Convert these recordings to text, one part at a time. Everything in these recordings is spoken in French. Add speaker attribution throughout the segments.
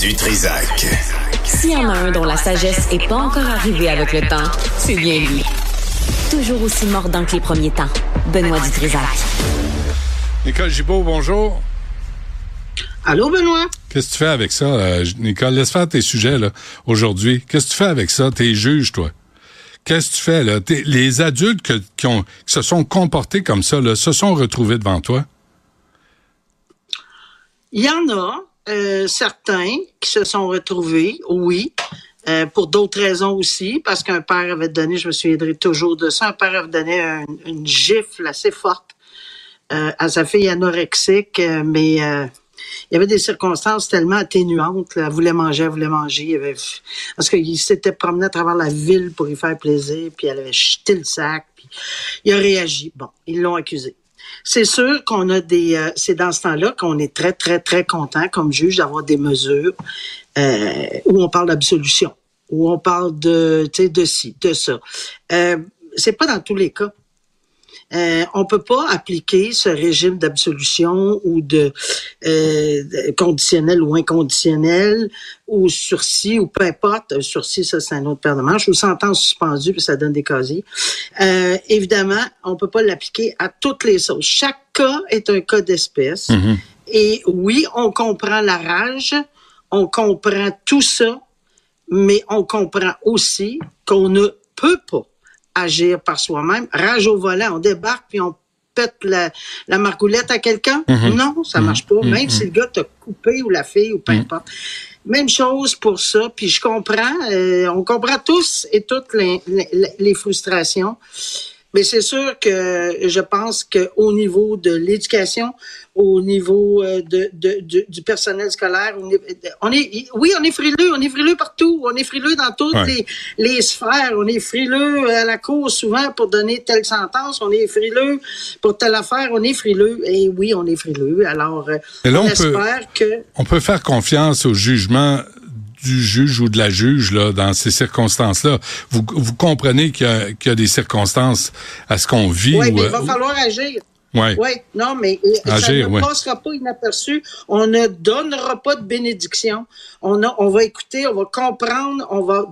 Speaker 1: Du Trisac.
Speaker 2: S'il y en a un dont la sagesse n'est pas encore arrivée avec le temps, c'est bien lui. Toujours aussi mordant que les premiers temps. Benoît Dutrisac.
Speaker 3: Nicole Gibault, bonjour.
Speaker 4: Allô, Benoît?
Speaker 3: Qu'est-ce que tu fais avec ça, euh, Nicole? Laisse faire tes sujets là aujourd'hui. Qu'est-ce que tu fais avec ça? T'es juge, toi. Qu'est-ce que tu fais là? les adultes qui, ont, qui se sont comportés comme ça, là, se sont retrouvés devant toi?
Speaker 4: Il y en a euh, certains qui se sont retrouvés, oui. Euh, pour d'autres raisons aussi, parce qu'un père avait donné, je me souviendrai toujours de ça, un père avait donné une gifle assez forte euh, à sa fille anorexique, mais il y avait des circonstances tellement atténuantes. Elle voulait manger, elle voulait manger. Il avait... Parce qu'il s'était promené à travers la ville pour y faire plaisir, puis elle avait jeté le sac, puis il a réagi. Bon, ils l'ont accusé. C'est sûr qu'on a des. Euh, c'est dans ce temps-là qu'on est très, très, très content comme juge d'avoir des mesures euh, où on parle d'absolution, où on parle de, de ci, de ça. Euh, c'est pas dans tous les cas. Euh, on peut pas appliquer ce régime d'absolution ou de euh, conditionnel ou inconditionnel ou sursis ou peu importe. Sursis, ça c'est un autre paire de manches. Ou sentence suspendue, puis ça donne des casiers. Euh, évidemment, on peut pas l'appliquer à toutes les choses. Chaque cas est un cas d'espèce. Mm-hmm. Et oui, on comprend la rage, on comprend tout ça, mais on comprend aussi qu'on ne peut pas agir par soi-même. Rage au volant, on débarque puis on pète la, la margoulette à quelqu'un. Mhm. Non, ça marche pas. Même si le gars t'a coupé ou la fille ou peu importe. Même chose pour ça. Puis je comprends, euh, on comprend tous et toutes les, les frustrations. Mais c'est sûr que je pense qu'au niveau de l'éducation, au niveau euh, de, de, du personnel scolaire, on est, oui, on est frileux, on est frileux partout, on est frileux dans toutes les, les sphères, on est frileux à la cour souvent pour donner telle sentence, on est frileux pour telle affaire, on est frileux. Et oui, on est frileux. Alors, euh, on, espère que...
Speaker 3: On peut faire confiance au jugement du juge ou de la juge là dans ces circonstances-là. Vous, vous comprenez qu'il y, y, a des circonstances à ce qu'on vit.
Speaker 4: Oui, mais il va euh, falloir agir.
Speaker 3: Oui.
Speaker 4: Oui, non, mais euh, Agir, ça ne passera pas inaperçu. On ne donnera pas de bénédiction. On, a, on va écouter, on va comprendre, on va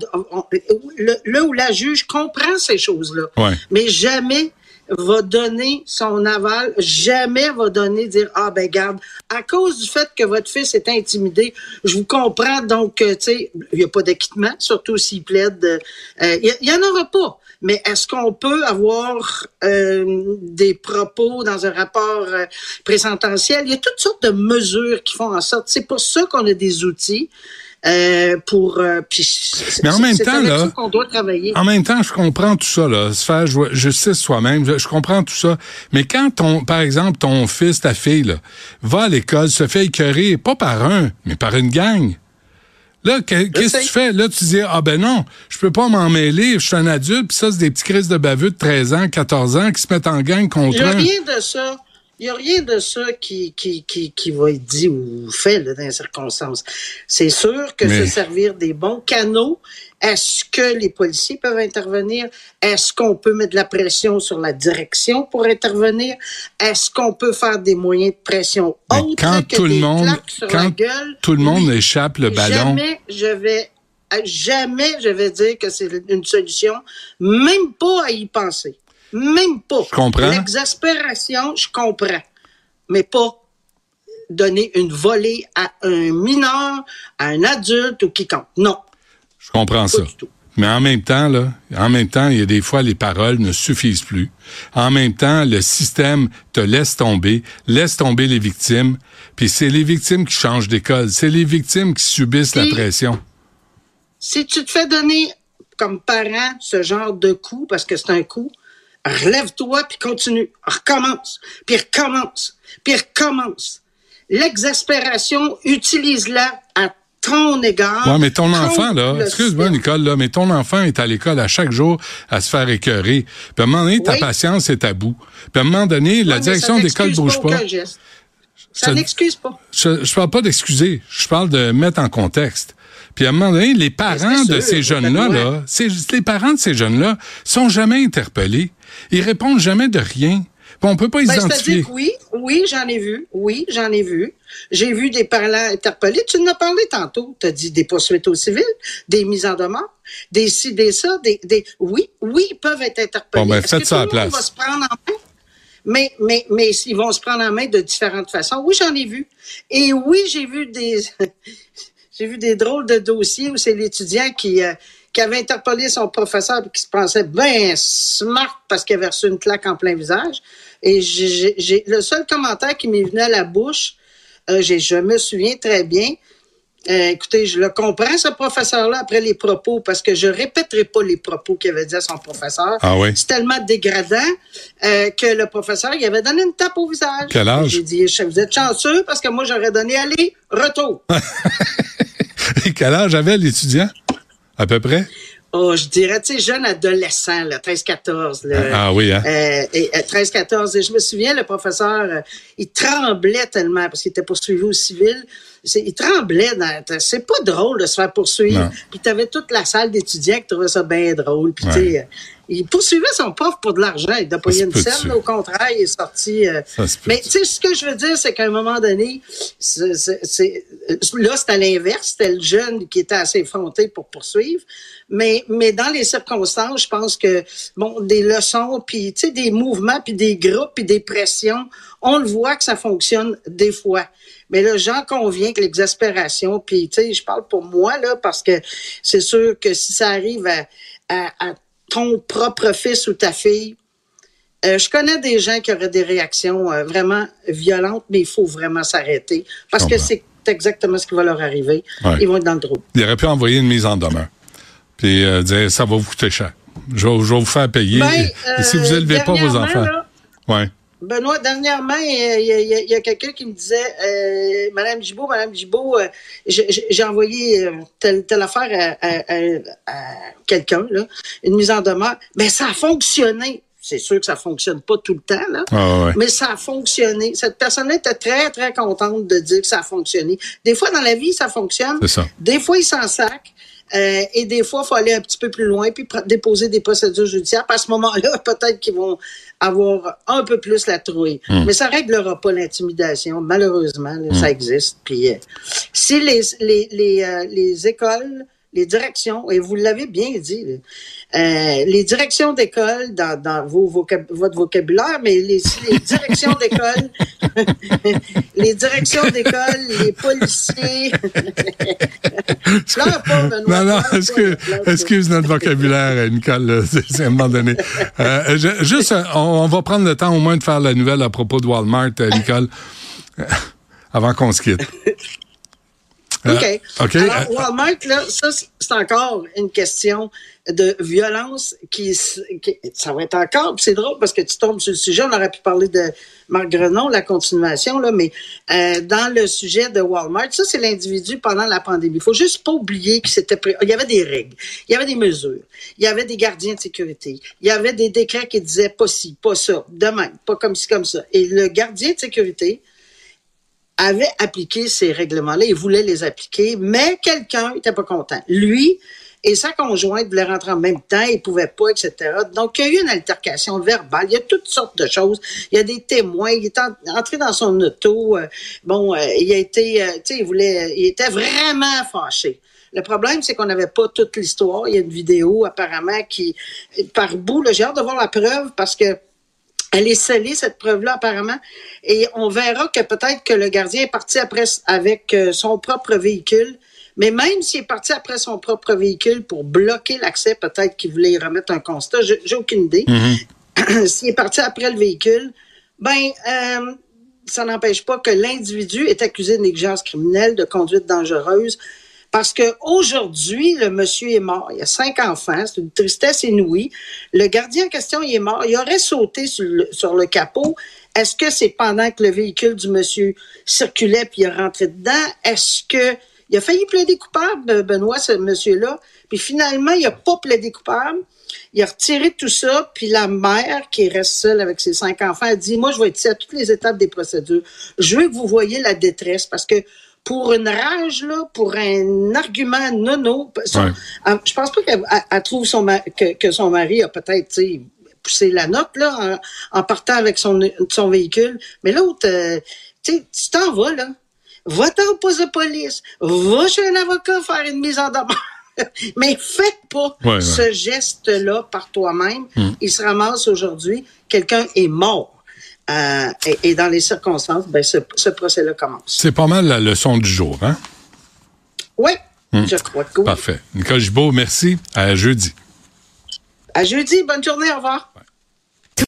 Speaker 4: le, le, ou la juge comprend ces choses-là.
Speaker 3: Ouais.
Speaker 4: Mais jamais va donner son aval, jamais va donner, dire, ah ben garde, à cause du fait que votre fils est intimidé, je vous comprends, donc, euh, tu sais, il n'y a pas d'acquittement, surtout s'il plaide, euh, il n'y en aura pas. Mais est-ce qu'on peut avoir euh, des propos dans un rapport euh, présententiel? Il y a toutes sortes de mesures qui font en sorte. C'est pour ça qu'on a des outils. Euh, pour euh,
Speaker 3: mais en même temps là
Speaker 4: qu'on doit travailler.
Speaker 3: en même temps je comprends tout ça là se faire justice soi-même je, comprends tout ça mais quand ton par exemple ton fils ta fille là, va à l'école se fait écœurer pas par un mais par une gang Là, qu'est-ce que tu fais? Là, tu dis, ah ben non, je peux pas m'en mêler, je suis un adulte, puis ça, c'est des petits crises de baveux de 13 ans, 14 ans qui se mettent en gang contre
Speaker 4: Il n'y a rien de ça. Il n'y a rien de ça qui, qui, qui, qui va être dit ou fait là, dans les circonstances. C'est sûr que se servir des bons canaux, est-ce que les policiers peuvent intervenir? Est-ce qu'on peut mettre de la pression sur la direction pour intervenir? Est-ce qu'on peut faire des moyens de pression autres
Speaker 3: quand
Speaker 4: que
Speaker 3: tout
Speaker 4: des
Speaker 3: le monde,
Speaker 4: sur
Speaker 3: quand
Speaker 4: la gueule?
Speaker 3: Tout le monde échappe le ballon.
Speaker 4: Jamais je vais jamais je vais dire que c'est une solution, même pas à y penser. Même pas.
Speaker 3: Je comprends.
Speaker 4: L'exaspération, je comprends. Mais pas donner une volée à un mineur, à un adulte ou quiconque. Non.
Speaker 3: Je comprends ça. Mais en même temps, là, en même temps, il y a des fois les paroles ne suffisent plus. En même temps, le système te laisse tomber, laisse tomber les victimes, puis c'est les victimes qui changent d'école, c'est les victimes qui subissent la pression.
Speaker 4: Si tu te fais donner comme parent ce genre de coup, parce que c'est un coup, relève-toi puis continue, recommence, puis recommence, puis recommence. L'exaspération, utilise-la à ton égard.
Speaker 3: Ouais, mais ton enfant, là, excuse-moi, Nicole, là, mais ton enfant est à l'école à chaque jour à se faire écœurer. Puis à un moment donné, ta patience est à bout. Puis à un moment donné, la direction d'école bouge pas.
Speaker 4: Ça, n'excuse pas.
Speaker 3: Je, je parle pas d'excuser. Je parle de mettre en contexte. Puis à un moment donné, les parents de ces jeunes-là, là, les parents de ces jeunes-là sont jamais interpellés. Ils répondent jamais de rien. On peut pas
Speaker 4: Ben,
Speaker 3: identifier.
Speaker 4: Que oui, oui, j'en ai vu. Oui, j'en ai vu. J'ai vu des parents interpellés. Tu en as parlé tantôt. Tu as dit des poursuites au civil, des mises en demeure, des ci, des ça, des, des... Oui, oui, ils peuvent être interpellés.
Speaker 3: Bon, ben, faites
Speaker 4: que
Speaker 3: ça à la place.
Speaker 4: va se prendre en main? Mais, mais, mais ils vont se prendre en main de différentes façons. Oui, j'en ai vu. Et oui, j'ai vu des, j'ai vu des drôles de dossiers où c'est l'étudiant qui, euh, qui avait interpellé son professeur et qui se pensait bien smart parce qu'il avait reçu une claque en plein visage. Et j'ai, le seul commentaire qui m'est venu à la bouche, euh, j'ai, je me souviens très bien, euh, écoutez, je le comprends, ce professeur-là, après les propos, parce que je répéterai pas les propos qu'il avait dit à son professeur.
Speaker 3: Ah oui?
Speaker 4: C'est tellement dégradant euh, que le professeur, il avait donné une tape au visage.
Speaker 3: Quel âge?
Speaker 4: J'ai dit, vous êtes chanceux parce que moi, j'aurais donné aller, retour.
Speaker 3: Quel âge avait l'étudiant? À peu près?
Speaker 4: Oh, je dirais, tu sais, jeune adolescent, là, 13-14. là.
Speaker 3: Ah oui, hein?
Speaker 4: Euh, et, euh, 13-14. Et je me souviens, le professeur, il tremblait tellement parce qu'il était poursuivi au civil. Il tremblait. dans- C'est pas drôle de se faire poursuivre.
Speaker 3: Non.
Speaker 4: Puis tu avais toute la salle d'étudiants qui trouvaient ça bien drôle. Puis
Speaker 3: Ouais.
Speaker 4: euh, il poursuivait son prof pour de l'argent. Il n'a pas
Speaker 3: se
Speaker 4: une scène. Au contraire, il est sorti. euh, mais tu sais, ce que je veux dire, c'est qu'à un moment donné, c'est- c'est- c'est- là, c'était à l'inverse. C'était le jeune qui était assez effronté pour poursuivre. Mais, mais dans les circonstances, je pense que, bon, des leçons, puis, tu sais, des mouvements, puis des groupes, puis des pressions, on le voit que ça fonctionne des fois. Mais là, j'en conviens que l'exaspération, puis, tu sais, je parle pour moi, là, parce que c'est sûr que si ça arrive à, à- à ton propre fils ou ta fille, euh, je connais des gens qui auraient des réactions euh, vraiment violentes, mais il faut vraiment s'arrêter parce que c'est exactement ce qui va leur arriver.
Speaker 3: Ouais.
Speaker 4: Ils vont être dans le trou.
Speaker 3: Il aurait pu envoyer une mise en demeure. Puis euh, dire, ça va vous coûter cher. Je vais, je vais vous faire payer.
Speaker 4: Ben,
Speaker 3: Et si vous
Speaker 4: euh,
Speaker 3: élevez pas vos enfants.
Speaker 4: là,
Speaker 3: Ouais.
Speaker 4: Benoît, dernièrement, il y a, il y il quelqu'un qui me disait, euh, Madame Gibault, Madame Gibault, euh, j'ai envoyé euh, telle, telle affaire à, à- à- à quelqu'un, là, une mise en demeure. Mais ça a fonctionné. C'est sûr que ça fonctionne pas tout le temps, là.
Speaker 3: Ah, ouais.
Speaker 4: Mais ça a fonctionné. Cette personne-là était très, très contente de dire que ça a fonctionné. Des fois, dans la vie, ça fonctionne.
Speaker 3: C'est ça.
Speaker 4: Des fois, ils s'en sacent. Euh, et des fois, il faut aller un petit peu plus loin puis déposer des procédures judiciaires. À ce moment-là, peut-être qu'ils vont avoir un peu plus la trouille.
Speaker 3: Hmm.
Speaker 4: Mais ça réglera pas l'intimidation. Malheureusement, là, ça existe. Puis euh, si les, les, les, euh, les écoles, les directions, et vous l'avez bien dit, euh, les directions d'école dans, dans vos votre vocabulaire, mais les, directions d'école, les directions d'école, les policiers. Pleure pas, Benoît,
Speaker 3: Non, non, excuse, notre vocabulaire, euh, Nicole, c'est à un moment donné. Euh, je- juste, on, on va prendre le temps au moins de faire la nouvelle à propos de Walmart, Nicole, avant qu'on se quitte. Euh,
Speaker 4: OK.
Speaker 3: OK.
Speaker 4: Alors, Walmart, là, ça, c'est encore une question de violence qui, ça va être encore, c'est drôle parce que tu tombes sur le sujet, on aurait pu parler de Marc Grenon, la continuation, là, mais euh, dans le sujet de Walmart, ça, c'est l'individu pendant la pandémie. Il faut juste pas oublier que c'était, il y avait des règles, il y avait des mesures, il y avait des gardiens de sécurité, il y avait des décrets qui disaient pas ci, pas ça, de même, pas comme ci, comme ça. Et le gardien de sécurité, avait appliqué ces règlements-là, il voulait les appliquer, mais quelqu'un n'était pas content. Lui et sa conjointe voulaient rentrer en même temps, ils pouvaient pas, etc. Donc, il y a eu une altercation verbale, il y a toutes sortes de choses. Il y a des témoins, il est en- entré dans son auto, euh, bon, euh, il a été, euh, tu sais, il voulait, il était vraiment fâché. Le problème, c'est qu'on n'avait pas toute l'histoire. Il y a une vidéo, apparemment, qui, par bout, j'ai hâte de voir la preuve parce que elle est scellée, cette preuve-là, apparemment. Et on verra que peut-être que le gardien est parti après avec euh, son propre véhicule. Mais même s'il est parti après son propre véhicule pour bloquer l'accès, peut-être qu'il voulait y remettre un constat, j'ai aucune idée. s'il est parti après le véhicule, ben, euh, ça n'empêche pas que l'individu est accusé de négligence criminelle, de conduite dangereuse, parce que aujourd'hui, le monsieur est mort. Il a cinq enfants. C'est une tristesse inouïe. Le gardien en question, il est mort. Il aurait sauté sur le, sur le capot. Est-ce que c'est pendant que le véhicule du monsieur circulait puis il est rentré dedans? Est-ce que il a failli plaider coupable, Benoît, ce monsieur-là? Puis finalement, il n'a pas plaidé coupable. Il a retiré tout ça, puis la mère, qui reste seule avec ses cinq enfants, a dit, moi, je vais être ici à toutes les étapes des procédures. Je veux que vous voyez la détresse, parce que pour une rage, là, pour un argument nono, son-
Speaker 3: Ouais.
Speaker 4: euh, je pense pas qu'elle elle- elle trouve son que, que son mari a peut-être, pousser la note là, en, partant avec son, son véhicule. Mais l'autre, euh, tu t'en vas, là. Va-t'en au poste de police. Va chez un avocat faire une mise en demeure. Mais faites pas ce geste-là par toi-même. Hmm. Il se ramasse aujourd'hui, quelqu'un est mort. Euh, et, dans les circonstances, ben, ce, procès-là commence.
Speaker 3: C'est pas mal la leçon du jour, hein?
Speaker 4: Oui, hmm. je crois que oui.
Speaker 3: Parfait. Nicole Gibault, merci. À jeudi.
Speaker 4: À jeudi. Bonne journée. Au revoir.